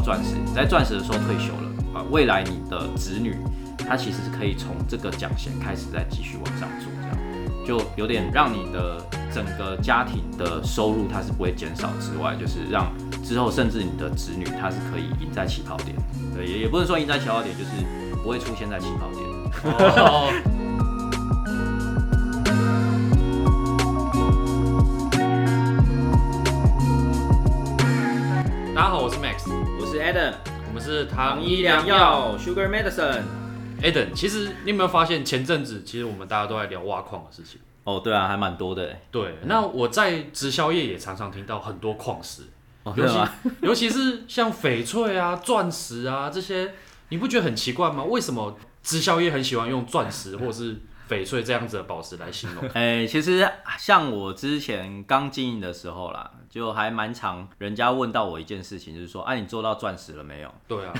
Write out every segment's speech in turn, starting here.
钻石，你在钻石的时候退休了啊，未来你的子女他其实是可以从这个奖衔开始再继续往上做，这样就有点让你的整个家庭的收入它是不会减少之外，就是让之后甚至你的子女他是可以赢在起跑点，对，也也不能说赢在起跑点，就是不会出现在起跑点。Adam，我们是糖医良药 Sugar Medicine。Adam，其实你有没有发现前阵子其实我们大家都在聊挖矿的事情？哦，对啊，还蛮多的欸。对，那我在直销业也常常听到很多矿石，哦，尤其吗？尤其是像翡翠啊、钻石啊这些，你不觉得很奇怪吗？为什么直销业很喜欢用钻石或是翡翠这样子的宝石来形容？哎、其实像我之前刚经营的时候啦，就还蛮常人家问到我一件事情，就是说，哎、你做到钻石了没有？对啊，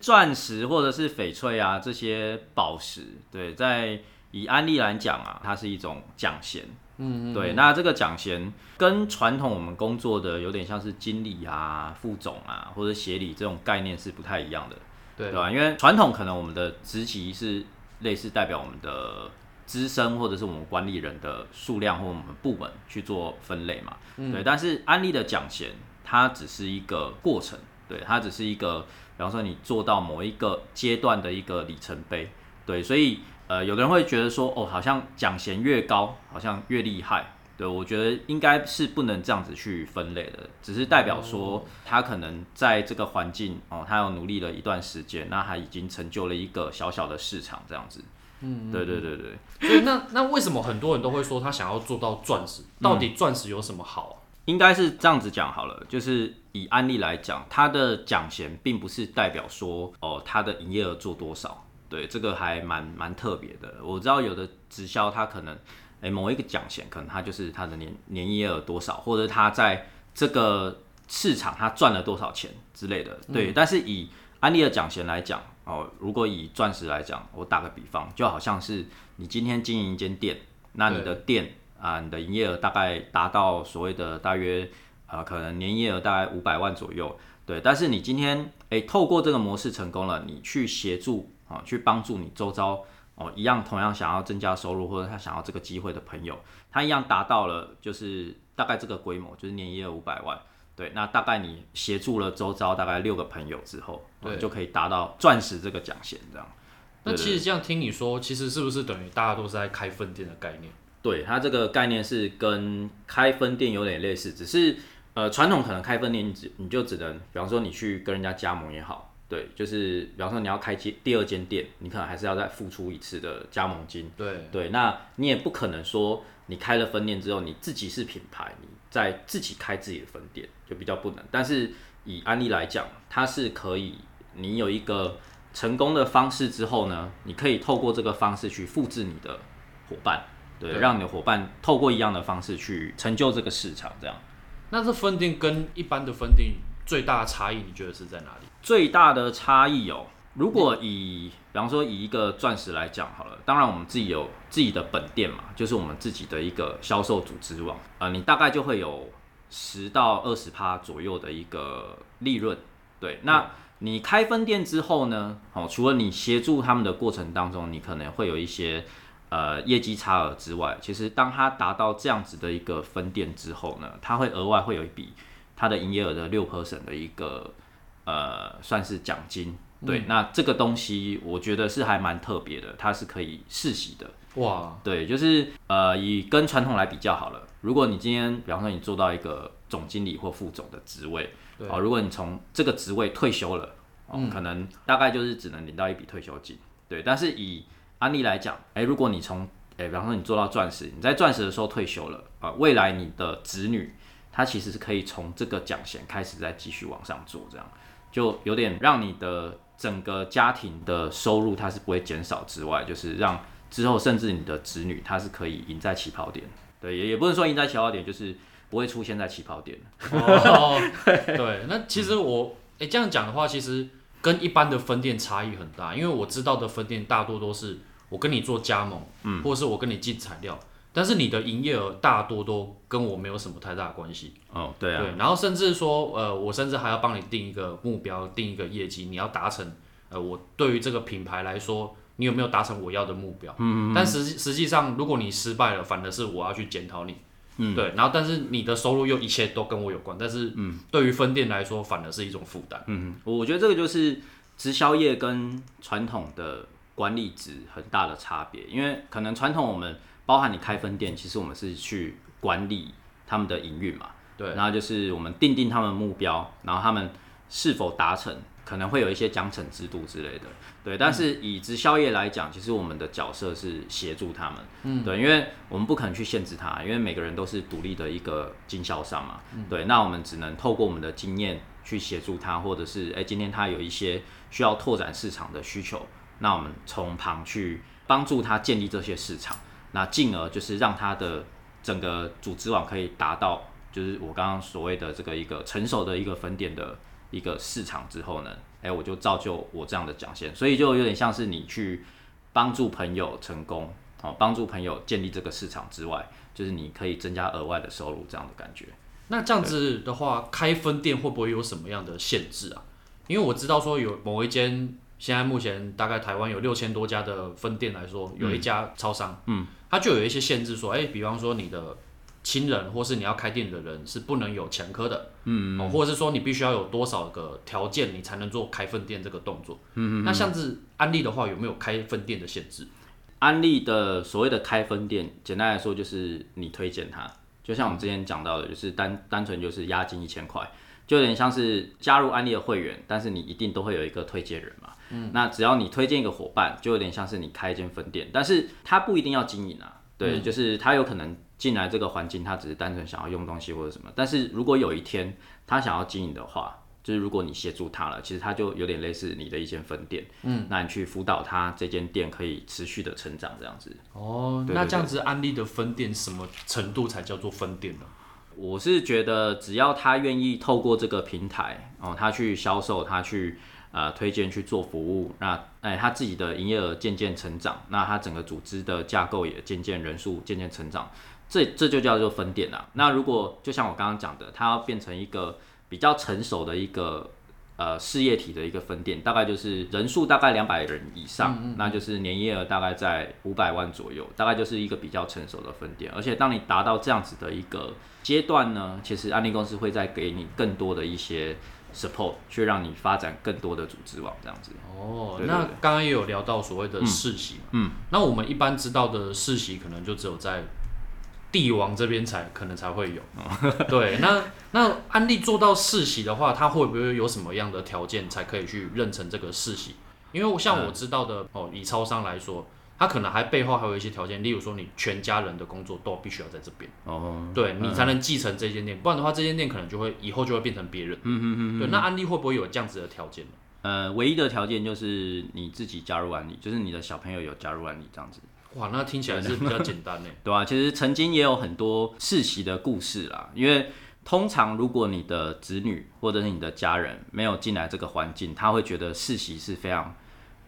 钻石或者是翡翠啊这些宝石，对，在以安利来讲啊，它是一种奖衔。嗯，对，那这个奖衔跟传统我们工作的有点像是经理啊、副总啊或者协理这种概念是不太一样的。对对吧？因为传统可能我们的职级是类似代表我们的资深或者是我们管理人的数量或我们部门去做分类嘛，对。但是安利的奖衔它只是一个过程，对，它只是一个，比方说你做到某一个阶段的一个里程碑，对。所以呃，有的人会觉得说，哦，好像奖衔越高，好像越厉害。对，我觉得应该是不能这样子去分类的，只是代表说他可能在这个环境哦，他有努力了一段时间，那他已经成就了一个小小的市场这样子。嗯，对对对对，所以那那为什么很多人都会说他想要做到钻石？到底钻石有什么好啊？应该是这样子讲好了，就是以案例来讲，他的奖衔并不是代表说哦，他的营业额做多少，对，这个还蛮蛮特别的。我知道有的直销他可能，诶某一个奖衔可能它就是它的年年营业额多少，或者它在这个市场它赚了多少钱之类的，对。但是以安利的奖衔来讲，哦，如果以钻石来讲，我打个比方，就好像是你今天经营一间店，那你的店啊，你的营业额大概达到所谓的大约呃，可能年营业额大概五百万左右，对。但是你今天诶、透过这个模式成功了，你去协助啊、去帮助你周遭哦一样同样想要增加收入或者他想要这个机会的朋友，他一样达到了就是大概这个规模，就是年营业额五百万。对，那大概你协助了周遭大概六个朋友之后，对就可以达到钻石这个奖衔这样。那其实这样听你说，其实是不是等于大家都是在开分店的概念？对，它这个概念是跟开分店有点类似，只是呃传统可能开分店你只你就只能，比方说你去跟人家加盟也好，对，就是比方说你要开间第二间店，你可能还是要再付出一次的加盟金。对，对，那你也不可能说你开了分店之后，你自己是品牌，你再自己开自己的分店，就比较不能。但是以安利来讲，它是可以，你有一个成功的方式之后呢，你可以透过这个方式去复制你的伙伴，对，对让你的伙伴透过一样的方式去成就这个市场，这样。那这分店跟一般的分店最大的差异，你觉得是在哪里？最大的差异哦，如果以比方说以一个钻石来讲好了，当然我们自己有自己的本店嘛，就是我们自己的一个销售组织网啊、呃你大概就会有十到二十趴左右的一个利润。对，那你开分店之后呢，哦，除了你协助他们的过程当中，你可能会有一些呃业绩差额之外，其实当他达到这样子的一个分店之后呢，他会额外会有一笔它的营业额的六 percent 的一个呃算是奖金。对，那这个东西我觉得是还蛮特别的，它是可以世袭的。哇，对，就是呃，以跟传统来比较好了。如果你今天，比方说你做到一个总经理或副总的职位，对哦，如果你从这个职位退休了，哦，可能大概就是只能领到一笔退休金。对，但是以安利来讲，哎，如果你从哎，比方说你做到钻石，你在钻石的时候退休了啊、未来你的子女他其实是可以从这个奖衔开始再继续往上做，这样就有点让你的整个家庭的收入它是不会减少之外，就是让之后甚至你的子女他是可以赢在起跑点。对，也也不能说赢在起跑点，就是不会出现在起跑点。哦，对，那其实我哎、这样讲的话，其实跟一般的分店差异很大，因为我知道的分店大多都是我跟你做加盟，嗯，或者是我跟你进材料，但是你的营业额大多都跟我没有什么太大的关系。哦，对啊，对，然后甚至说，呃，我甚至还要帮你定一个目标，定一个业绩，你要达成。呃，我对于这个品牌来说，你有没有达成我要的目标？嗯嗯但实实际上，如果你失败了，反而是我要去检讨你。嗯。对，然后但是你的收入又一切都跟我有关，但是嗯，对于分店来说，反而是一种负担。嗯，我觉得这个就是直销业跟传统的管理值很大的差别，因为可能传统我们包含你开分店，其实我们是去管理他们的营运嘛。对。然后就是我们定定他们目标，然后他们是否达成。可能会有一些奖惩制度之类的，对。但是以直销业来讲，其实我们的角色是协助他们，嗯，对，因为我们不可能去限制他，因为每个人都是独立的一个经销商嘛，对。那我们只能透过我们的经验去协助他，或者是哎，今天他有一些需要拓展市场的需求，那我们从旁去帮助他建立这些市场，那进而就是让他的整个组织网可以达到，就是我刚刚所谓的这个一个成熟的一个分店的。一个市场之后呢，哎，我就造就我这样的奖线，所以就有点像是你去帮助朋友成功，哦，帮助朋友建立这个市场之外，就是你可以增加额外的收入这样的感觉。那这样子的话，开分店会不会有什么样的限制啊？因为我知道说有某一间，现在目前大概台湾有六千多家的分店来说，有一家超商，嗯，它就有一些限制，说，哎，比方说你的。亲人或是你要开店的人是不能有前科的，嗯，或者是说你必须要有多少个条件你才能做开分店这个动作，嗯嗯。那像是安利的话，有没有开分店的限制？安利的所谓的开分店，简单来说就是你推荐他，就像我们之前讲到的，就是单单纯就是押金一千块，就有点像是加入安利的会员，但是你一定都会有一个推荐人嘛，嗯，那只要你推荐一个伙伴，就有点像是你开一间分店，但是他不一定要经营啊，对，就是他有可能。进来这个环境，他只是单纯想要用东西或者什么。但是如果有一天他想要经营的话，就是如果你协助他了，其实他就有点类似你的一间分店。嗯，那你去辅导他这间店可以持续的成长这样子。哦，那这样子安利的分店什么程度才叫做分店呢？我是觉得只要他愿意透过这个平台哦，他去销售，他去。呃，推荐去做服务，那哎，他自己的营业额渐渐成长，那他整个组织的架构也渐渐人数渐渐成长，这这就叫做分店啦。那如果就像我刚刚讲的，它要变成一个比较成熟的一个呃事业体的一个分店，大概就是人数大概两百人以上，那就是年营业额大概在五百万左右，大概就是一个比较成熟的分店。而且当你达到这样子的一个阶段呢，其实安利公司会再给你更多的一些。support 去让你发展更多的组织网这样子。哦，那刚刚也有聊到所谓的世袭嘛，嗯，那我们一般知道的世袭可能就只有在帝王这边才可能才会有。对，那那安利做到世袭的话，他会不会有什么样的条件才可以去认成这个世袭？因为像我知道的哦，以超商来说。他可能还背后还有一些条件，例如说你全家人的工作都必须要在这边，哦，对你才能继承这间店，不然的话这间店可能就会以后就会变成别人。嗯嗯嗯。对，那安利会不会有这样子的条件呢？呃，唯一的条件就是你自己加入安利，就是你的小朋友有加入安利这样子。哇，那听起来是比较简单呢。对啊，其实曾经也有很多世袭的故事啦，因为通常如果你的子女或者是你的家人没有进来这个环境，他会觉得世袭是非常。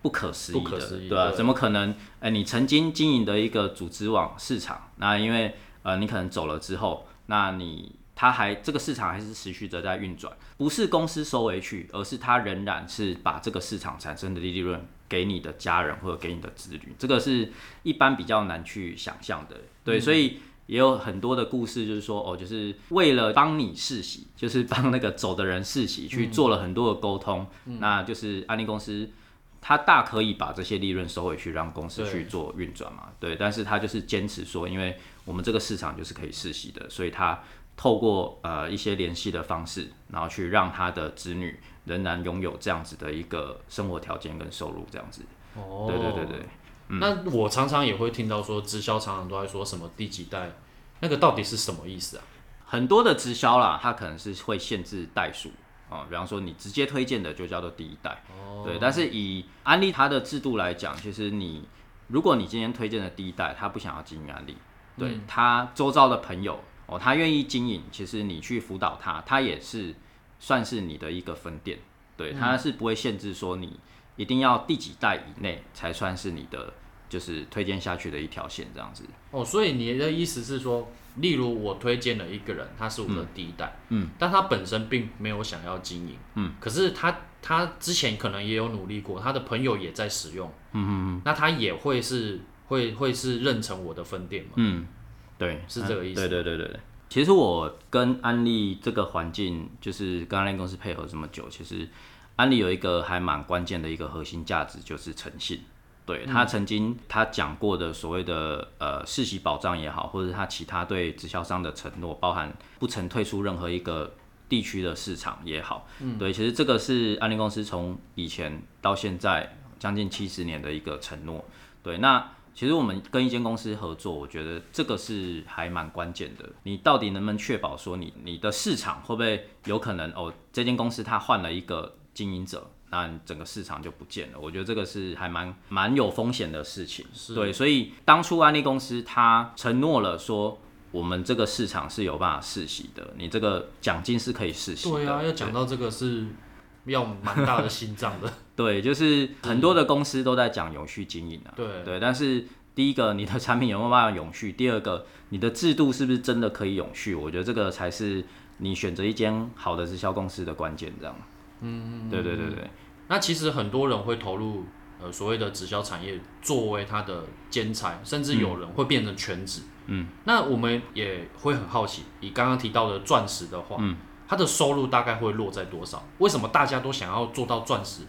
不可思议的，对吧？怎么可能？哎，你曾经经营的一个组织网市场，那因为呃，你可能走了之后，那你他还这个市场还是持续的在运转，不是公司收回去，而是他仍然是把这个市场产生的利润给你的家人或者给你的子女，这个是一般比较难去想象的。对，所以也有很多的故事，就是说哦，就是为了帮你世袭，就是帮那个走的人世袭，去做了很多的沟通，那就是安利公司。他大可以把这些利润收回去，让公司去做运转嘛？对，但是他就是坚持说，因为我们这个市场就是可以世袭的，所以他透过呃一些联系的方式，然后去让他的子女仍然拥有这样子的一个生活条件跟收入，这样子。哦，对对对对。那我常常也会听到说，直销常常都在说什么第几代，那个到底是什么意思啊？很多的直销啦，它可能是会限制代数。啊，比方说你直接推荐的就叫做第一代，对。但是以安利它的制度来讲，其实你如果你今天推荐的第一代，他不想要经营安利，对他周遭的朋友哦，他愿意经营，其实你去辅导他，他也是算是你的一个分店，对，他是不会限制说你一定要第几代以内才算是你的就是推荐下去的一条线这样子。哦，所以你的意思是说，例如我推荐了一个人，他是我的第一代，嗯，但他本身并没有想要经营，嗯，可是他他之前可能也有努力过，他的朋友也在使用，嗯嗯嗯那他也会是会会是认成我的分店嘛？嗯，对，是这个意思对对对对对。其实我跟安利这个环境，就是跟安利公司配合这么久，其实安利有一个还蛮关键的一个核心价值，就是诚信。对他曾经他讲过的所谓的呃世袭保障也好，或者他其他对直销商的承诺，包含不曾退出任何一个地区的市场也好，嗯对，其实这个是安利公司从以前到现在将近七十年的一个承诺。对，那其实我们跟一间公司合作，我觉得这个是还蛮关键的。你到底能不能确保说你你的市场会不会有可能哦，这间公司它换了一个经营者，那整个市场就不见了。我觉得这个是还蛮蛮有风险的事情。对，所以当初安利公司它承诺了说，我们这个市场是有办法世袭的，你这个奖金是可以世袭的。对啊，要讲到这个是要蛮大的心脏的。对，就是很多的公司都在讲永续经营啊。对对，但是第一个，你的产品有没有办法永续？第二个，你的制度是不是真的可以永续？我觉得这个才是你选择一间好的直销公司的关键。这样，嗯，对对对对，那其实很多人会投入呃所谓的直销产业作为他的兼差，甚至有人会变成全职。嗯，那我们也会很好奇，以刚刚提到的钻石的话，嗯，它的收入大概会落在多少？为什么大家都想要做到钻石？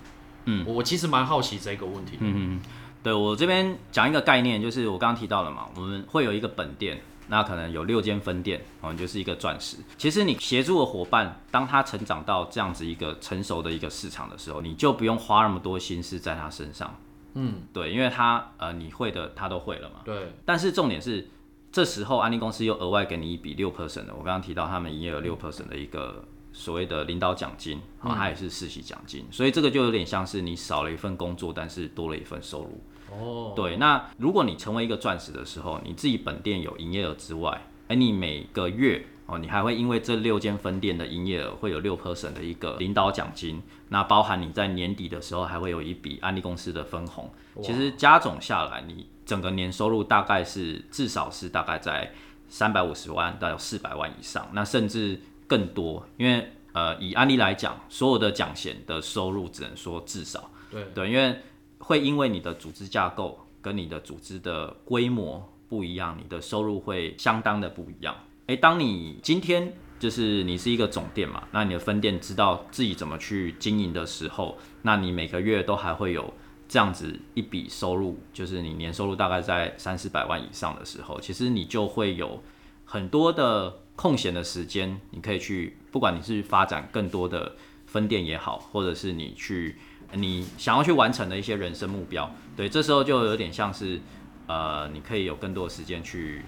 嗯，我其实蛮好奇这个问题。嗯嗯嗯，对我这边讲一个概念，就是我刚刚提到了嘛，我们会有一个本店。那可能有六间分店，哦，就是一个钻石。其实你协助的伙伴，当他成长到这样子一个成熟的一个市场的时候，你就不用花那么多心思在他身上。嗯，对，因为他呃你会的他都会了嘛。对。但是重点是，这时候安利公司又额外给你一笔六 percent 的，我刚刚提到他们营业额六 percent 的一个所谓的领导奖金，啊，它也是世袭奖金，所以这个就有点像是你少了一份工作，但是多了一份收入。哦，对，那如果你成为一个钻石的时候，你自己本店有营业额之外，哎，你每个月哦，你还会因为这六间分店的营业额会有六 percent 的一个领导奖金，那包含你在年底的时候还会有一笔安利公司的分红，其实加总下来，你整个年收入大概是至少是大概在三百五十万到四百万以上，那甚至更多，因为呃以安利来讲，所有的奖险的收入只能说至少，对。对，因为会因为你的组织架构跟你的组织的规模不一样，你的收入会相当的不一样。诶，当你今天就是你是一个总店嘛，那你的分店知道自己怎么去经营的时候，那你每个月都还会有这样子一笔收入，就是你年收入大概在三四百万以上的时候，其实你就会有很多的空闲的时间，你可以去，不管你是发展更多的分店也好，或者是你去。你想要去完成的一些人生目标，对，这时候就有点像是，呃，你可以有更多的时间去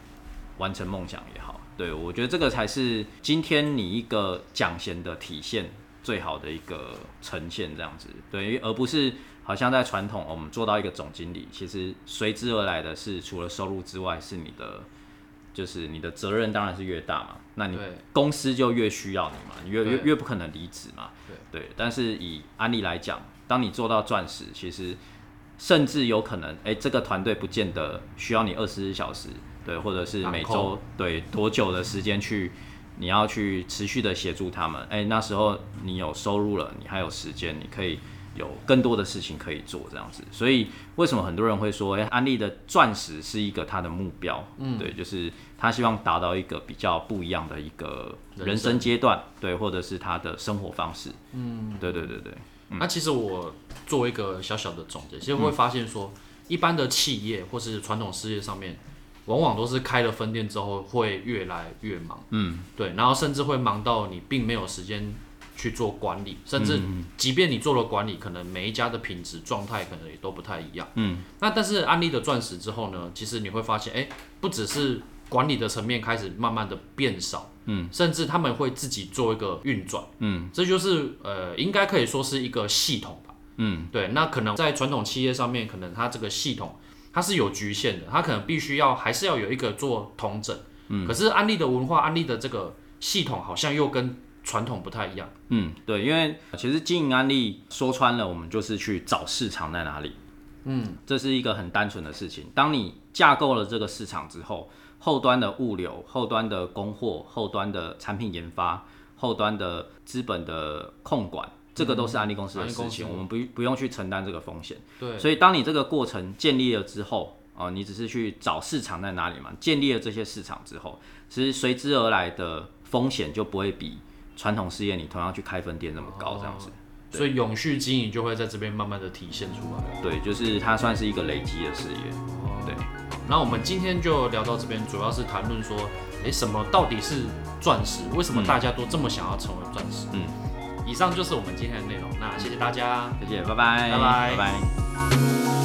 完成梦想也好，对我觉得这个才是今天你一个奖衔的体现最好的一个呈现，这样子，对，而不是好像在传统我们做到一个总经理，其实随之而来的是除了收入之外，是你的。就是你的责任当然是越大嘛，那你公司就越需要你嘛，你越越越不可能离职嘛。对对，但是以安利来讲，当你做到钻石，其实甚至有可能，哎，这个团队不见得需要你二十四小时，对，或者是每周对多久的时间去，你要去持续的协助他们，哎，那时候你有收入了，你还有时间，你可以。有更多的事情可以做，这样子，所以为什么很多人会说，哎，安利的钻石是一个他的目标，嗯，对，就是他希望达到一个比较不一样的一个人生阶段，对，或者是他的生活方式，嗯，对对对对。那其实我做一个小小的总结，其实会发现说，一般的企业或是传统事业上面，往往都是开了分店之后会越来越忙，嗯，对，然后甚至会忙到你并没有时间。去做管理，甚至即便你做了管理，可能每一家的品质状态可能也都不太一样。嗯，那但是安利的钻石之后呢，其实你会发现，哎，不只是管理的层面开始慢慢的变少，嗯，甚至他们会自己做一个运转，嗯，这就是呃，应该可以说是一个系统吧，嗯，对，那可能在传统企业上面，可能它这个系统它是有局限的，它可能必须要还是要有一个做统整，嗯，可是安利的文化，安利的这个系统好像又跟传统不太一样，嗯，对，因为其实经营安利说穿了，我们就是去找市场在哪里，嗯，这是一个很单纯的事情。当你架构了这个市场之后，后端的物流、后端的供货、后端的产品研发、后端的资本的控管，这个都是安利公司的事情，我们不不用去承担这个风险。对，所以当你这个过程建立了之后，啊，你只是去找市场在哪里嘛？建立了这些市场之后，其实随之而来的风险就不会比传统事业你同样去开分店那么高，这样子。所以永续经营就会在这边慢慢的体现出来。对，就是它算是一个累积的事业。对。那我们今天就聊到这边，主要是谈论说，诶，什么到底是钻石？为什么大家都这么想要成为钻石？嗯。以上就是我们今天的内容。那谢谢大家，再见，拜拜，拜拜，拜拜。